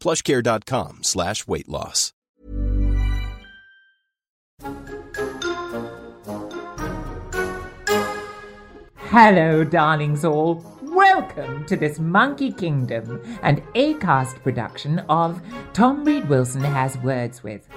plushcare.com slash weight loss. Hello, darlings all. Welcome to this Monkey Kingdom and Acast production of Tom Read Wilson Has Words With.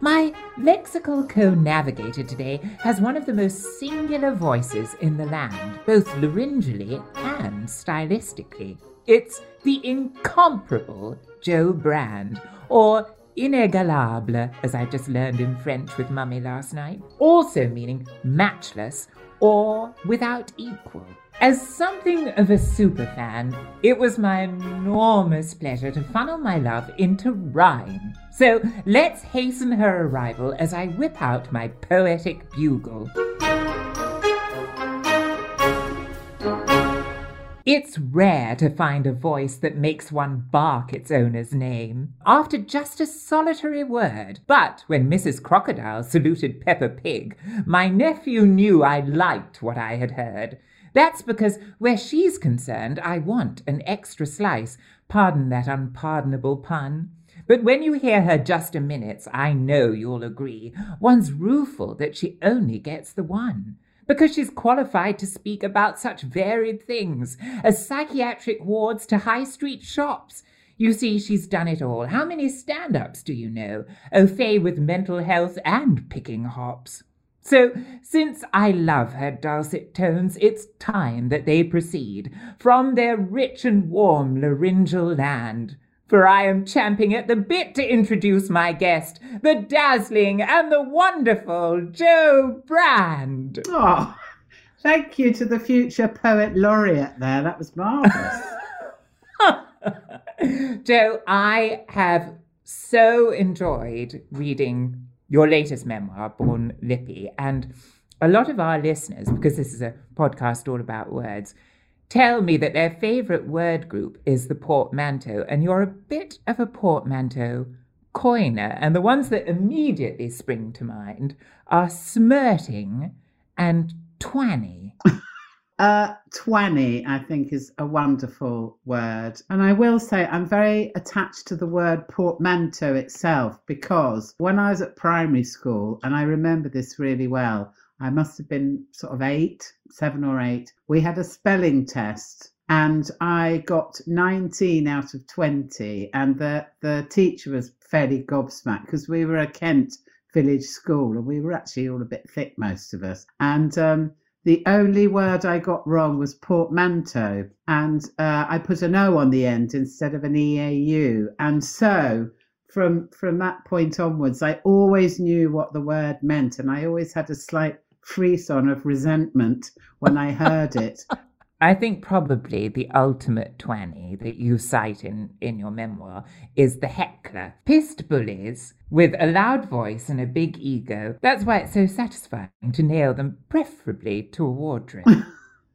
My lexical co-navigator today has one of the most singular voices in the land, both laryngally and stylistically. It's the incomparable Jo Brand, or inégalable, as I just learned in French with Mummy last night, also meaning matchless or without equal. As something of a superfan, it was my enormous pleasure to funnel my love into rhyme. So let's hasten her arrival as I whip out my poetic bugle. It's rare to find a voice that makes one bark its owner's name after just a solitary word. But when Mrs. Crocodile saluted Peppa Pig, my nephew knew I liked what I had heard. That's because where she's concerned, I want an extra slice. Pardon that unpardonable pun. But when you hear her just a minute, I know you'll agree, one's rueful that she only gets the one because she's qualified to speak about such varied things as psychiatric wards to high street shops. You see, she's done it all. How many stand ups do you know? Au fait with mental health and picking hops. So, since I love her dulcet tones, it's time that they proceed from their rich and warm laryngeal land for I am champing at the bit to introduce my guest, the dazzling and the wonderful Jo Brand. Oh, thank you to the future poet laureate there. That was marvellous. Jo, I have so enjoyed reading your latest memoir, Born Lippy, and a lot of our listeners, because this is a podcast all about words, tell me that their favourite word group is the portmanteau, and you're a bit of a portmanteau coiner. And the ones that immediately spring to mind are smirting and twanny. Uh, twanny, I think, is a wonderful word. And I will say I'm very attached to the word portmanteau itself because when I was at primary school, and I remember this really well, I must have been sort of eight, seven or eight. We had a spelling test and I got 19 out of 20. And the, the teacher was fairly gobsmacked because we were a Kent village school and we were actually all a bit thick, most of us. And um, the only word I got wrong was portmanteau. And uh, I put an O on the end instead of an EAU. And so from from that point onwards, I always knew what the word meant, and I always had a slight frisson of resentment when I heard it. I think probably the ultimate twanny that you cite in, in your memoir is the heckler. Pissed bullies with a loud voice and a big ego. That's why it's so satisfying to nail them, preferably to a wardrobe.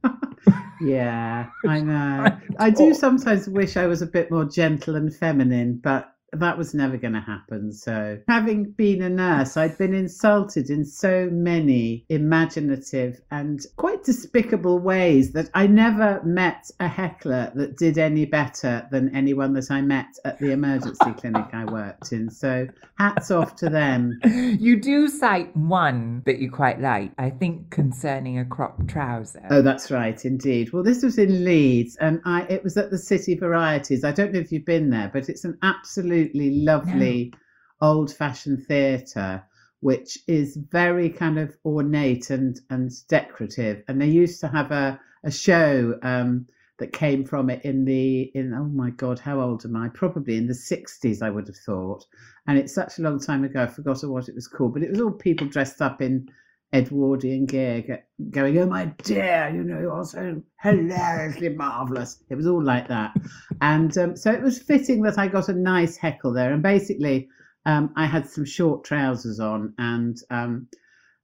yeah, I know. I do oh. sometimes wish I was a bit more gentle and feminine, but that was never going to happen. So, having been a nurse, I'd been insulted in so many imaginative and quite despicable ways that I never met a heckler that did any better than anyone that I met at the emergency clinic I worked in. So, hats off to them. You do cite one that you quite like, I think, concerning a crop trouser. Oh, that's right, indeed. Well, this was in Leeds, and I it was at the City Varieties. I don't know if you've been there, but it's an absolute absolutely lovely old fashioned theatre, which is very kind of ornate and, and decorative. And they used to have a, a show um, that came from it in the in oh my god how old am i? Probably in the 60s i would have thought. And it's such a long time ago i forgot what it was called but it was all people dressed up in edwardian gear going oh my dear you know you're so hilariously marvelous it was all like that and um, so it was fitting that i got a nice heckle there and basically um, i had some short trousers on and um,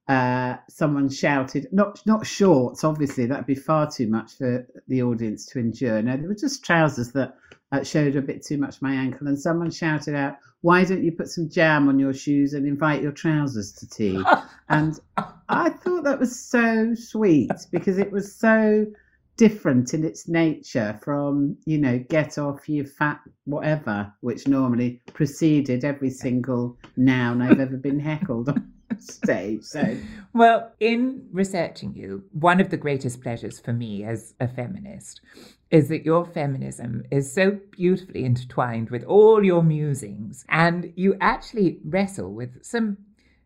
uh, someone shouted, not not shorts, obviously that'd be far too much for the audience to endure. No, they were just trousers that uh, showed a bit too much my ankle, and someone shouted out, "Why don't you put some jam on your shoes and invite your trousers to tea?" and I thought that was so sweet because it was so different in its nature from you know get off you fat whatever which normally preceded every single noun i've ever been heckled on stage. So, well, in researching you, one of the greatest pleasures for me as a feminist is that your feminism is so beautifully intertwined with all your musings, and you actually wrestle with some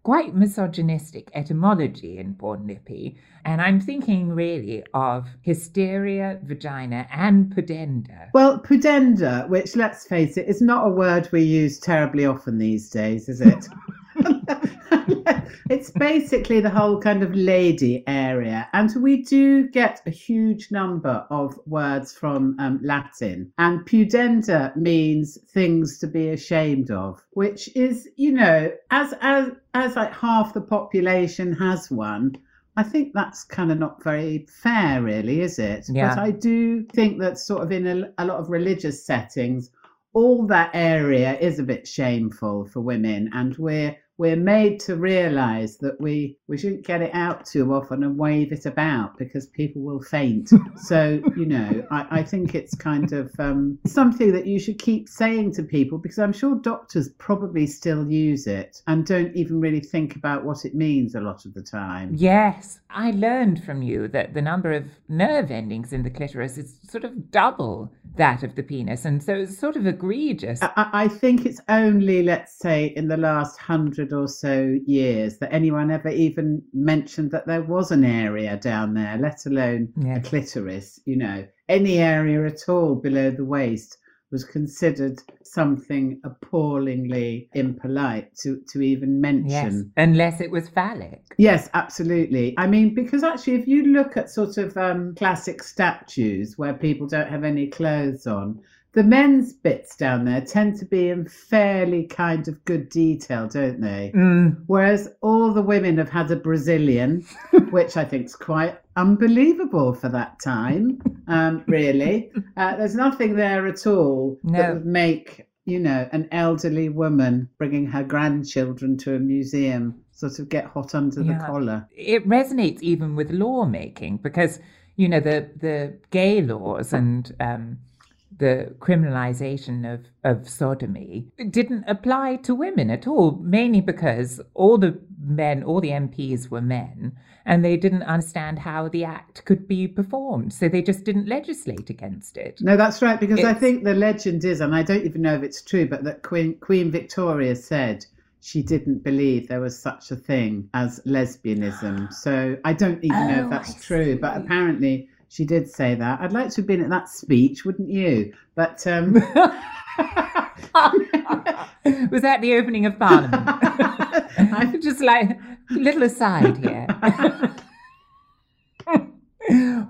quite misogynistic etymology in Born Lippy. And I'm thinking really of hysteria, vagina, and pudenda. Well, pudenda, which let's face it, is not a word we use terribly often these days, is it? it's basically the whole kind of lady area. And we do get a huge number of words from um, Latin. And pudenda means things to be ashamed of, which is, you know, as, as, as like half the population has one, I think that's kind of not very fair, really, is it? Yeah. But I do think that sort of in a, a lot of religious settings, all that area is a bit shameful for women, and we're we're made to realize that we we shouldn't get it out too often and wave it about because people will faint. So you know i, I think it's kind of um, something that you should keep saying to people because i'm sure doctors probably still use it and don't even really think about what it means a lot of the time. Yes i learned from you that the number of nerve endings in the clitoris is sort of double that of the penis and so it's sort of egregious. I, I think it's only let's say in the last hundred hundred or so years that anyone ever even mentioned that there was an area down there, let alone yeah. a clitoris, you know, any area at all below the waist was considered something appallingly impolite to, to even mention. Yes, unless it was phallic. Yes, absolutely. I mean, because actually, if you look at sort of um, classic statues where people don't have any clothes on, the men's bits down there tend to be in fairly kind of good detail, don't they? Mm. Whereas all the women have had a Brazilian, which I think is quite unbelievable for that time. Um, really, uh, there's nothing there at all no. that would make you know an elderly woman bringing her grandchildren to a museum sort of get hot under yeah. the collar. It resonates even with lawmaking because you know the the gay laws and. Um, the criminalization of, of sodomy didn't apply to women at all, mainly because all the men, all the MPs were men, and they didn't understand how the act could be performed. So they just didn't legislate against it. No, that's right, because it's... I think the legend is, and I don't even know if it's true, but that Queen, Queen Victoria said she didn't believe there was such a thing as lesbianism. So I don't even oh, know if oh, that's true, but apparently she did say that. I'd like to have been at that speech, wouldn't you? But um... was that the opening of Parliament? I'm just like a little aside here.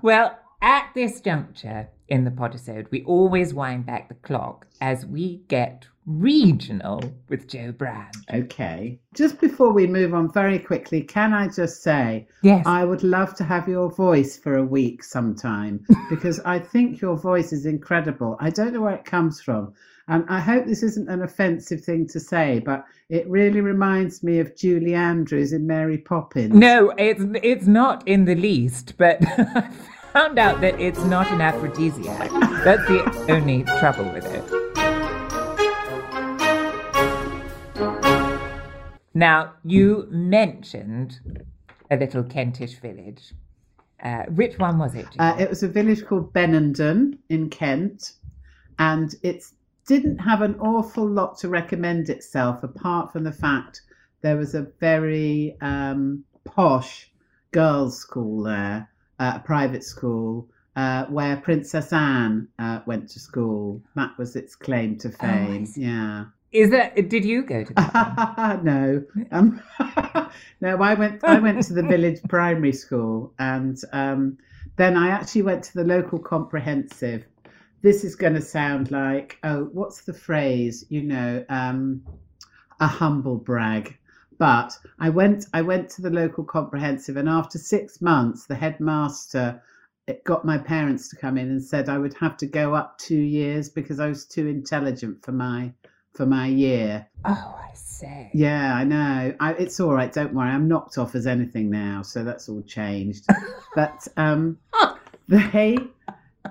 well, at this juncture in the podisode, we always wind back the clock as we get regional with Jo Brand. Okay. Just before we move on very quickly, can I just say, yes. I would love to have your voice for a week sometime because I think your voice is incredible. I don't know where it comes from. And I hope this isn't an offensive thing to say, but it really reminds me of Julie Andrews in Mary Poppins. No, it's it's not in the least, but I found out that it's not an aphrodisiac. That's the only trouble with it. Now, you mentioned a little Kentish village. Uh, which one was it? Uh, it was a village called Benenden in Kent, and it didn't have an awful lot to recommend itself apart from the fact there was a very um, posh girls' school there, uh, a private school. Uh, where Princess Anne uh, went to school. That was its claim to fame. see. yeah. Is that? Did you go to that? no, um, no. I went. I went to the village primary school, and um, then I actually went to the local comprehensive. This is going to sound like oh, what's the phrase? You know, um, a humble brag. But I went. I went to the local comprehensive, and after six months, the headmaster it got my parents to come in and said I would have to go up two years because I was too intelligent for my for my year. oh, I see. Yeah, I know. I, it's all right. Don't worry. I'm knocked off as anything now, so that's all changed. but um, they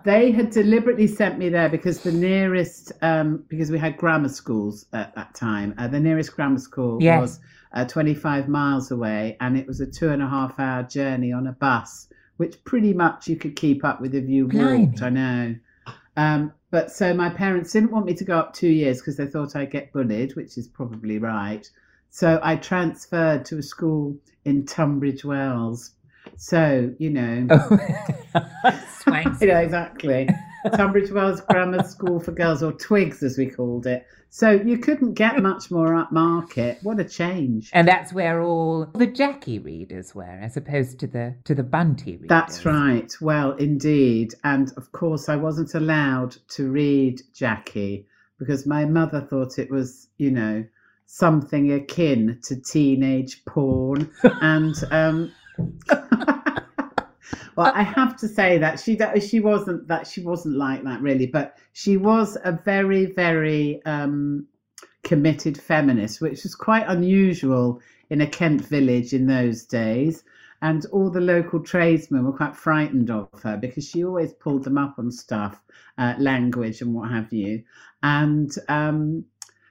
they had deliberately sent me there because the nearest um, because we had grammar schools at that time. Uh, the nearest grammar school Yes. was uh, 25 miles away, and it was a two and a half hour journey on a bus, which pretty much you could keep up with if you walked. I know. Um, but so my parents didn't want me to go up two years because they thought I'd get bullied, which is probably right. So I transferred to a school in Tunbridge Wells. So, you know, Swanky. yeah, exactly. Tunbridge Wells Grammar School for Girls, or Twigs as we called it. So you couldn't get much more upmarket. What a change. And that's where all the Jackie readers were, as opposed to the to the Bunty readers. That's right. Well, indeed. And of course, I wasn't allowed to read Jackie because my mother thought it was, you know, something akin to teenage porn. and, um, well, I have to say that she she wasn't that she wasn't like that really, but she was a very very um, committed feminist, which was quite unusual in a Kent village in those days. And all the local tradesmen were quite frightened of her because she always pulled them up on stuff, uh, language and what have you. And um,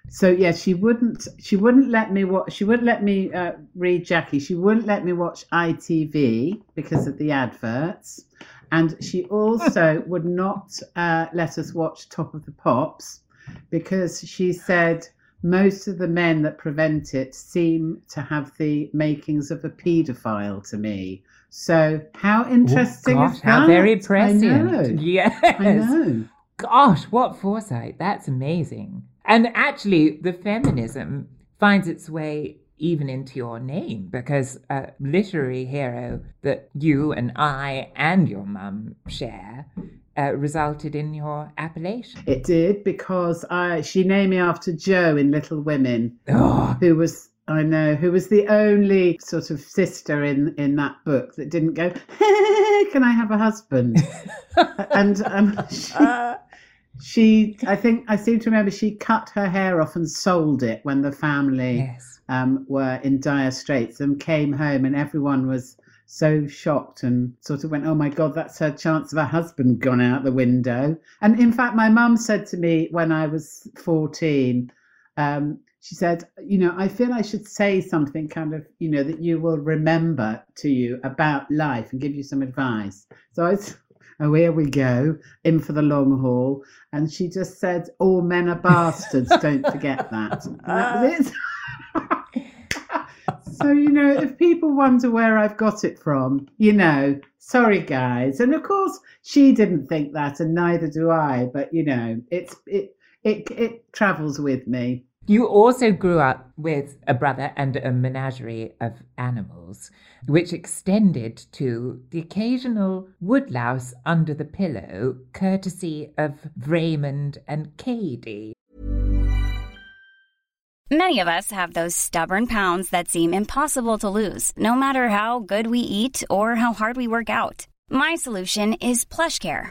so yeah, she wouldn't she wouldn't let me watch she wouldn't let me uh, read Jackie. She wouldn't let me watch ITV because of the adverts, and she also would not uh, let us watch Top of the Pops because she said most of the men that prevent it seem to have the makings of a paedophile to me. So how interesting Gosh, is how that? very I prescient. know. Yes. I know. Gosh, what foresight. That's amazing. And actually, the feminism finds its way even into your name because a literary hero that you and I and your mum share uh, resulted in your appellation. It did because I she named me after Jo in Little Women, Oh, who was I know who was the only sort of sister in in that book that didn't go. Can I have a husband? and um, she, she, I think I seem to remember she cut her hair off and sold it when the family yes. um, were in dire straits and came home, and everyone was so shocked and sort of went, "Oh my God, that's her chance of a husband gone out the window." And in fact, my mum said to me when I was fourteen, um, she said, "You know, I feel I should say something kind of, you know, that you will remember to you about life and give you some advice." So I. was, Oh, here we go, in for the long haul. And she just said, All men are bastards, don't forget that. And that was it. so, you know, if people wonder where I've got it from, you know, sorry guys. And of course, she didn't think that, and neither do I. But you know, it's it it it travels with me. You also grew up with a brother and a menagerie of animals, which extended to the occasional woodlouse under the pillow, courtesy of Raymond and Katie. Many of us have those stubborn pounds that seem impossible to lose, no matter how good we eat or how hard we work out. My solution is PlushCare.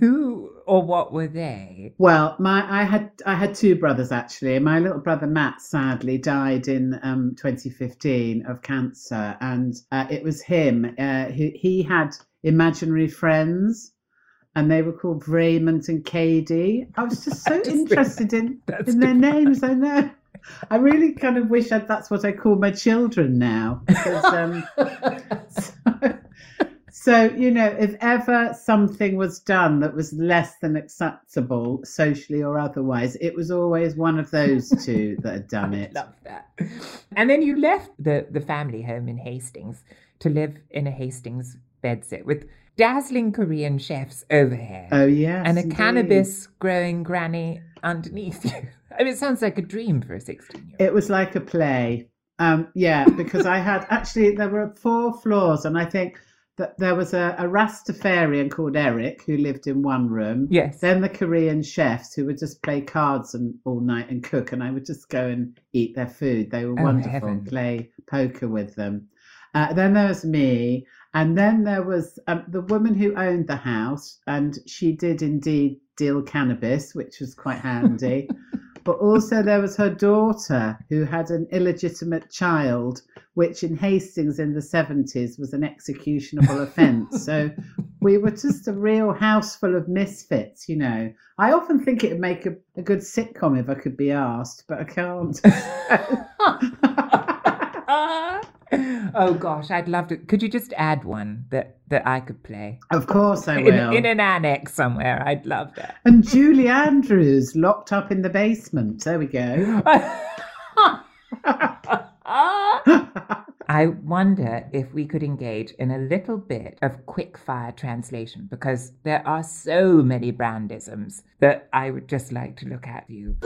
Who or what were they? Well, my I had I had two brothers actually. My little brother Matt sadly died in um, 2015 of cancer, and uh, it was him. Uh, he, he had imaginary friends, and they were called Raymond and Katie. I was just so interested in in their names. I know. I really kind of wish I'd, that's what I call my children now. Because, um, so, so, you know, if ever something was done that was less than acceptable, socially or otherwise, it was always one of those two that had done it. Love that. And then you left the, the family home in Hastings to live in a Hastings bedsit with dazzling Korean chefs overhead Oh, yes. and a indeed. cannabis growing granny underneath you. I mean, it sounds like a dream for a 16 year old. It was like a play. Um, yeah, because I had actually, there were four floors, and I think that there was a, a Rastafarian called Eric who lived in one room. Yes. Then the Korean chefs who would just play cards and all night and cook, and I would just go and eat their food. They were Oh, wonderful. Play poker with them. Uh, then there was me, and then there was um, the woman who owned the house, and she did indeed deal cannabis, which was quite handy. but also there was her daughter who had an illegitimate child, which in Hastings in the 70s was an executionable offence. So we were just a real house full of misfits, you know. I often think it would make a, a good sitcom if I could be asked, but I can't. oh gosh, I'd love to. Could you just add one that, that I could play? of course I In, will. in an annex somewhere. I'd love that. And Julie Andrews locked up in the basement. There we go. I wonder if we could engage in a little bit of quickfire translation because there are so many brandisms that I would just like to look at you.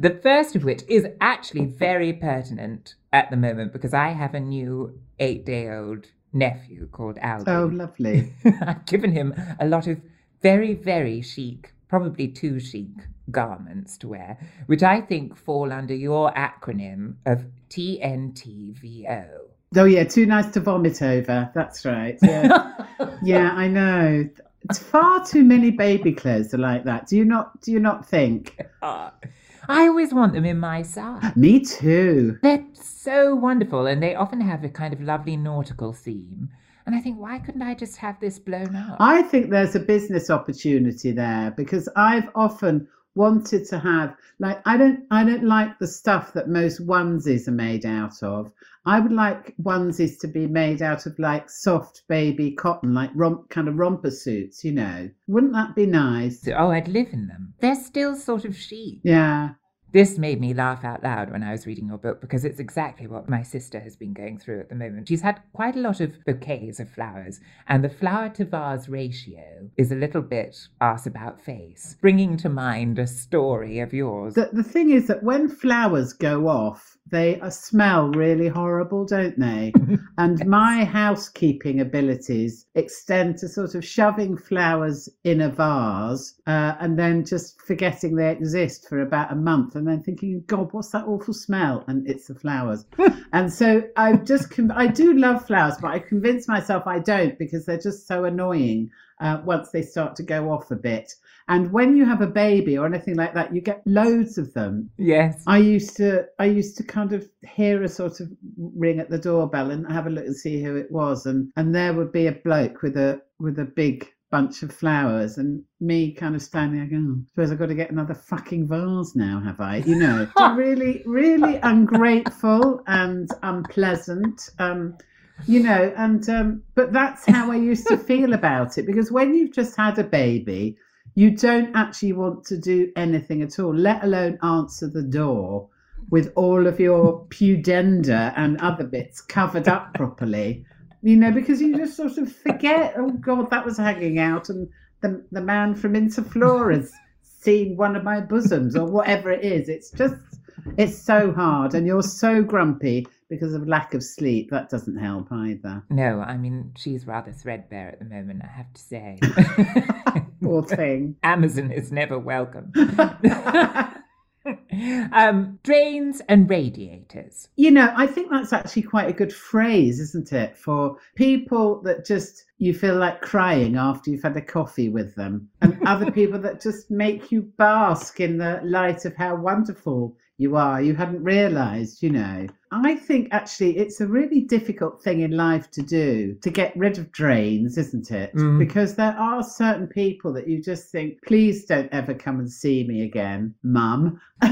The first of which is actually very pertinent at the moment because I have a new eight day old nephew called Albie. oh, lovely. I've given him a lot of very, very chic, probably too chic garments to wear, which I think fall under your acronym of TNTVO. Oh, yeah, too nice to vomit over. That's right. Yeah. yeah, I know. It's far too many baby clothes are like that. Do you not? Do you not think? I always want them in my size. Me too. They're so wonderful, and they often have a kind of lovely nautical theme. And I think, why couldn't I just have this blown up? I think there's a business opportunity there because I've often wanted to have like I don't I don't like the stuff that most onesies are made out of. I would like onesies to be made out of like soft baby cotton, like romp kind of romper suits, you know. Wouldn't that be nice? oh, I'd live in them. They're still sort of chic. Yeah. This made me laugh out loud when I was reading your book because it's exactly what my sister has been going through at the moment. She's had quite a lot of bouquets of flowers, and the flower to vase ratio is a little bit arse about face, bringing to mind a story of yours. The, the thing is that when flowers go off, they uh, smell really horrible, don't they? and my housekeeping abilities extend to sort of shoving flowers in a vase uh, and then just forgetting they exist for about a month and then thinking, God, what's that awful smell? And it's the flowers. and so I've just, con- I do love flowers, but I convince myself I don't because they're just so annoying uh, once they start to go off a bit. And when you have a baby or anything like that, you get loads of them. yes. I used to I used to kind of hear a sort of ring at the doorbell and have a look and see who it was and and there would be a bloke with a with a big bunch of flowers and me kind of standing there going, oh, suppose I've got to get another fucking vase now, have I? You know, really, really ungrateful and unpleasant. Um, you know, and um, but that's how I used to feel about it because when you've just had a baby, you don't actually want to do anything at all, let alone answer the door with all of your pudenda and other bits covered up properly. You know, because you just sort of forget, oh God, that was hanging out, and the the man from Interflora's seen one of my bosoms or whatever it is. It's just it's so hard, and you're so grumpy because of lack of sleep. That doesn't help either. No, I mean, she's rather threadbare at the moment, I have to say. Poor thing. Amazon is never welcome. um, drains and radiators. You know, I think that's actually quite a good phrase, isn't it? For people that just you feel like crying after you've had a coffee with them, and other people that just make you bask in the light of how wonderful you are. You hadn't realized, you know. I think actually it's a really difficult thing in life to do to get rid of drains, isn't it? Mm. Because there are certain people that you just think, please don't ever come and see me again, mum. no,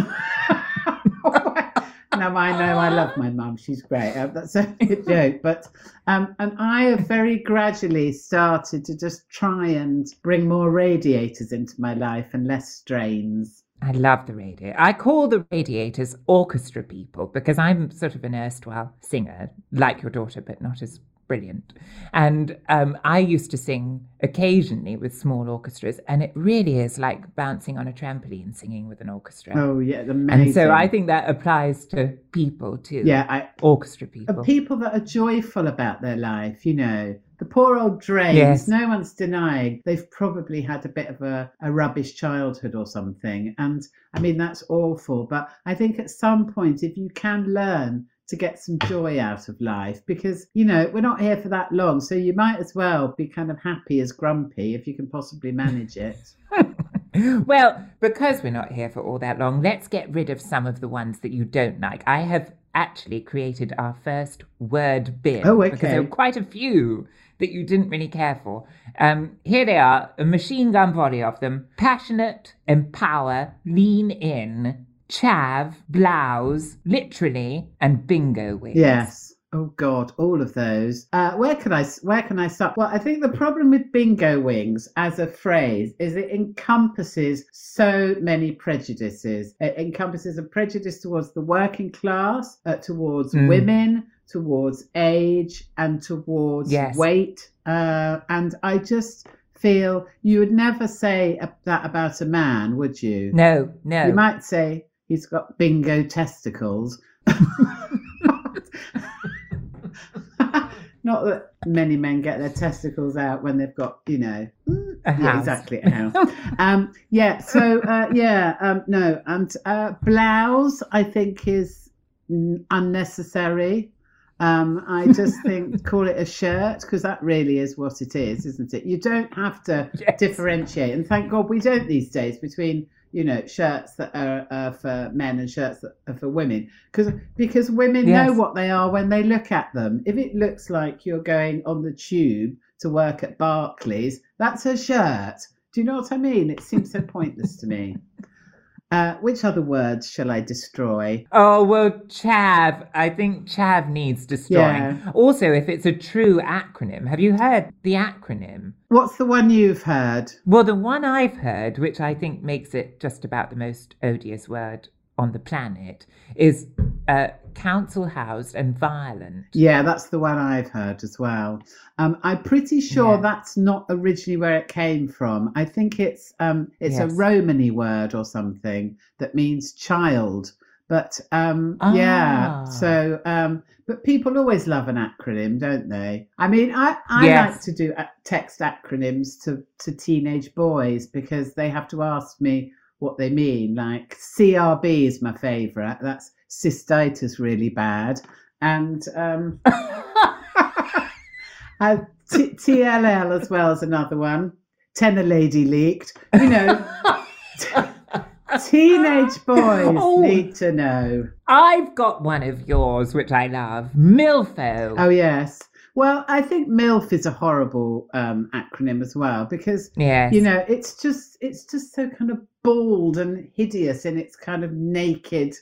I know I love my mum. She's great. Uh, that's a joke. But um, and I have very gradually started to just try and bring more radiators into my life and less strains. I love the radiator. I call the radiators orchestra people because I'm sort of an erstwhile singer, like your daughter, but not as brilliant. And um, I used to sing occasionally with small orchestras, and it really is like bouncing on a trampoline singing with an orchestra. Oh yeah, amazing. and so I think that applies to people too. yeah, I, orchestra people. people that are joyful about their life, you know. The poor old drains, Yes. no one's denying they've probably had a bit of a, a rubbish childhood or something. And I mean, that's awful. But I think at some point, if you can learn to get some joy out of life, because, you know, we're not here for that long. So you might as well be kind of happy as grumpy if you can possibly manage it. well, because we're not here for all that long, let's get rid of some of the ones that you don't like. I have actually created our first word bin Oh, because there were quite a few that you didn't really care for. Um, here they are, a machine gun volley of them: passionate, empower, lean in, chav, blouse, literally, and bingo wings. Yes. Oh God, all of those. Uh, where can I where can I start? Well, I think the problem with bingo wings as a phrase is it encompasses so many prejudices. It encompasses a prejudice towards the working class, uh, towards Mm. women, towards age, and towards Yes. weight. Uh, and I just feel you would never say that about a man, would you? No, no. You might say he's got bingo testicles. Not that many men get their testicles out when they've got, you know, yeah, exactly a house. um, yeah, so uh, yeah, um, no, and uh, blouse I think is unnecessary. Um, I just think call it a shirt because that really is what it is, isn't it? You don't have to Yes. differentiate, and thank God we don't these days between you know shirts that are uh, for men and shirts that are for women because because women know what they are when they look at them. If it looks like you're going on the tube to work at Barclays, that's a shirt. Do you know what I mean? It seems so pointless to me. Uh, which other words shall I destroy? Oh, well, chav. I think chav needs destroying. Yeah. Also, if it's a true acronym, have you heard the acronym? What's the one you've heard? Well, the one I've heard, which I think makes it just about the most odious word on the planet, is uh, council housed and violent. Yeah, that's the one I've heard as well. Um, I'm pretty sure Yeah. that's not originally where it came from. I think it's um, it's a Romany word or something that means child. But um, yeah, Ah. so um, but people always love an acronym, don't they? I mean, I I Yes. like to do text acronyms to to teenage boys because they have to ask me what they mean. Like CRB is my favourite. That's cystitis really bad, and um, uh, T- TLL as well as another one. Tena lady leaked. You know, teenage boys Oh. need to know. I've got one of yours, which I love. Milfo. Oh yes. Well, I think MILF is a horrible um, acronym as well because Yes. you know it's just it's just so kind of bald and hideous in its kind of naked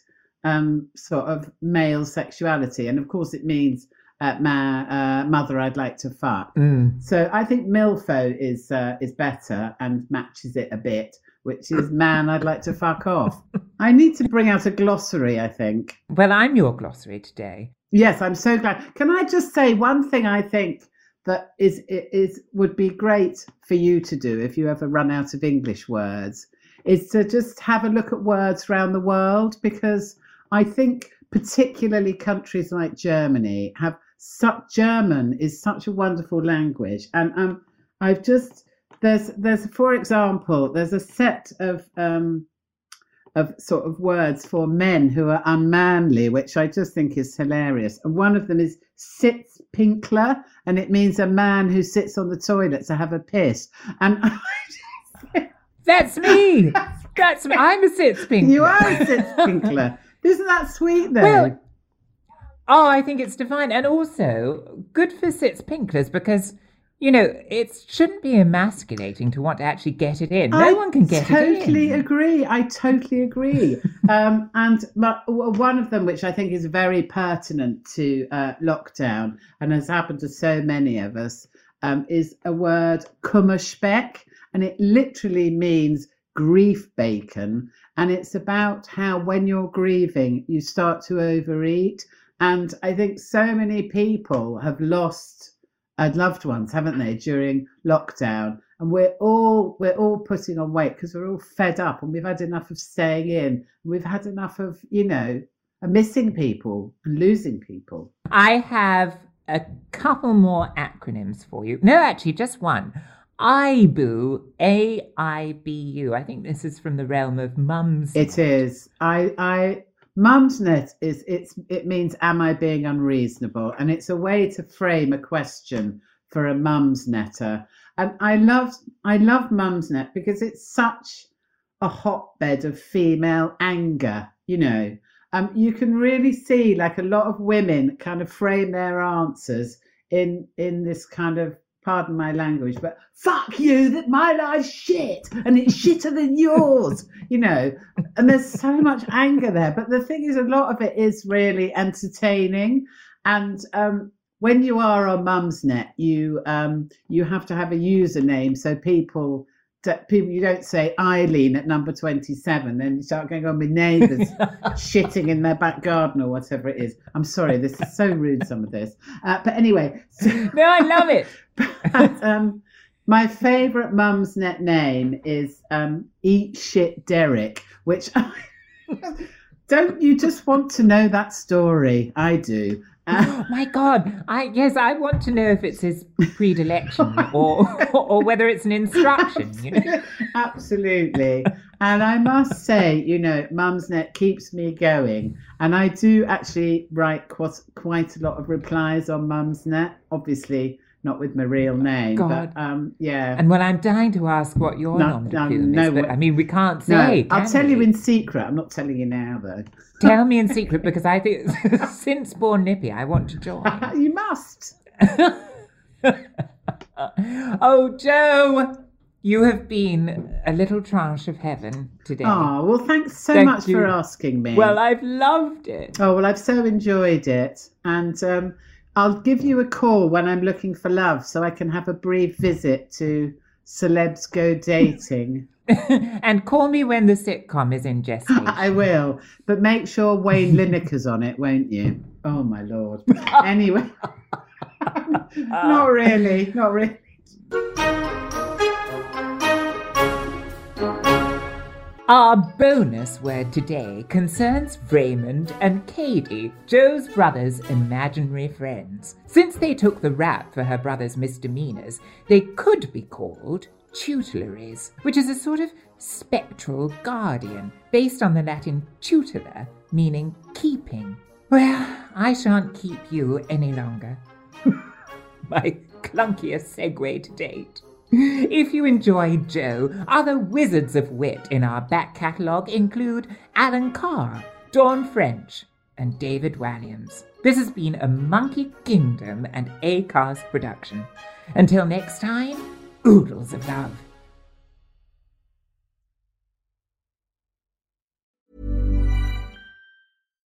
um, sort of male sexuality, and of course it means uh, ma, uh, mother I'd like to fuck. Mm. So I think MILFO is uh, is better and matches it a bit, which is man I'd like to fuck off. I need to bring out a glossary. I think. Well, I'm your glossary today. Yes, I'm so glad. Can I just say one thing I think that is is would be great for you to do if you ever run out of English words is to just have a look at words around the world because I think particularly countries like Germany have such German is such a wonderful language and um I've just there's there's for example there's a set of um of sort of words for men who are unmanly, which I just think is hilarious. And one of them is sits pinkler, and it means a man who sits on the toilet to have a piss. And That's me. That's me. I'm a sits pink. you are a Sitzpinkler. Isn't that sweet though? Well, Oh, I think it's divine. And also, good for Sitzpinklers because, you know, it shouldn't be emasculating to want to actually get it in. No I one can get it in. totally agree. I totally agree. um, and my, one of them, which I think is very pertinent to uh, lockdown and has happened to so many of us, um, is a word kummerspeck, and it literally means grief bacon. And it's about how when you're grieving, you start to overeat. And I think so many people have lost uh, loved ones, haven't they, during lockdown? And we're all we're all putting on weight because we're all fed up, and we've had enough of staying in. We've had enough of you know missing people and losing people. I have a couple more acronyms for you. No, actually, just one. IBU, A I B U. I think this is from the realm of mums. It is. I I Mumsnet is it's it means am I being unreasonable? And it's a way to frame a question for a mum's netter. And I love I love Mumsnet because it's such a hotbed of female anger, you know. Um, you can really see like a lot of women kind of frame their answers in in this kind of pardon my language, but fuck you, that my life's shit and it's shitter than yours, you know. And there's so much anger there. But the thing is, a lot of it is really entertaining. And um, when you are on Mumsnet, you um, you have to have a username so people. That People, you don't say Eileen at number 27, then you start going on with neighbours shitting in their back garden or whatever it is. I'm sorry, this is so rude, some of this. Uh, but anyway, so, No, I love it. but, um, my favourite mum's net name is um, Eat Shit Derek, which don't you just want to know that story? I do. Uh, Oh my God! I yes, I want to know if it's his predilection or or whether it's an instruction. You know? Absolutely. And I must say, you know, Mumsnet keeps me going. And I do actually write quite, quite a lot of replies on Mumsnet, obviously not with my real name. God. But um, yeah. And well, I'm dying to ask what your No, de no, no is, but. I mean, we can't say. no. I'll tell you in secret. I'm not telling you now, though. Tell me in secret because I think since Born Lippy, I want to join. you must. oh, Jo, you have been a little tranche of heaven today. Oh, well, thanks so Thank much you. for asking me. Well, I've loved it. Oh, well, I've so enjoyed it. And um, I'll give you a call when I'm looking for love so I can have a brief visit to Celebs Go Dating. and call me when the sitcom is in gestation. I will. But make sure Wayne Lineker's on it, won't you? Oh, my Lord. Anyway, not really. Not really. Our bonus word today concerns Raymond and Katie, Jo's brother's imaginary friends. Since they took the rap for her brother's misdemeanors, they could be called tutelaries, which is a sort of spectral guardian, based on the Latin tutela, meaning keeping. Well, I shan't keep you any longer. My clunkiest segue to date. If you enjoyed Jo, other wizards of wit in our back catalogue include Alan Carr, Dawn French, and David Walliams. This has been a Monkey Kingdom and Acast production. Until next time, oodles of love.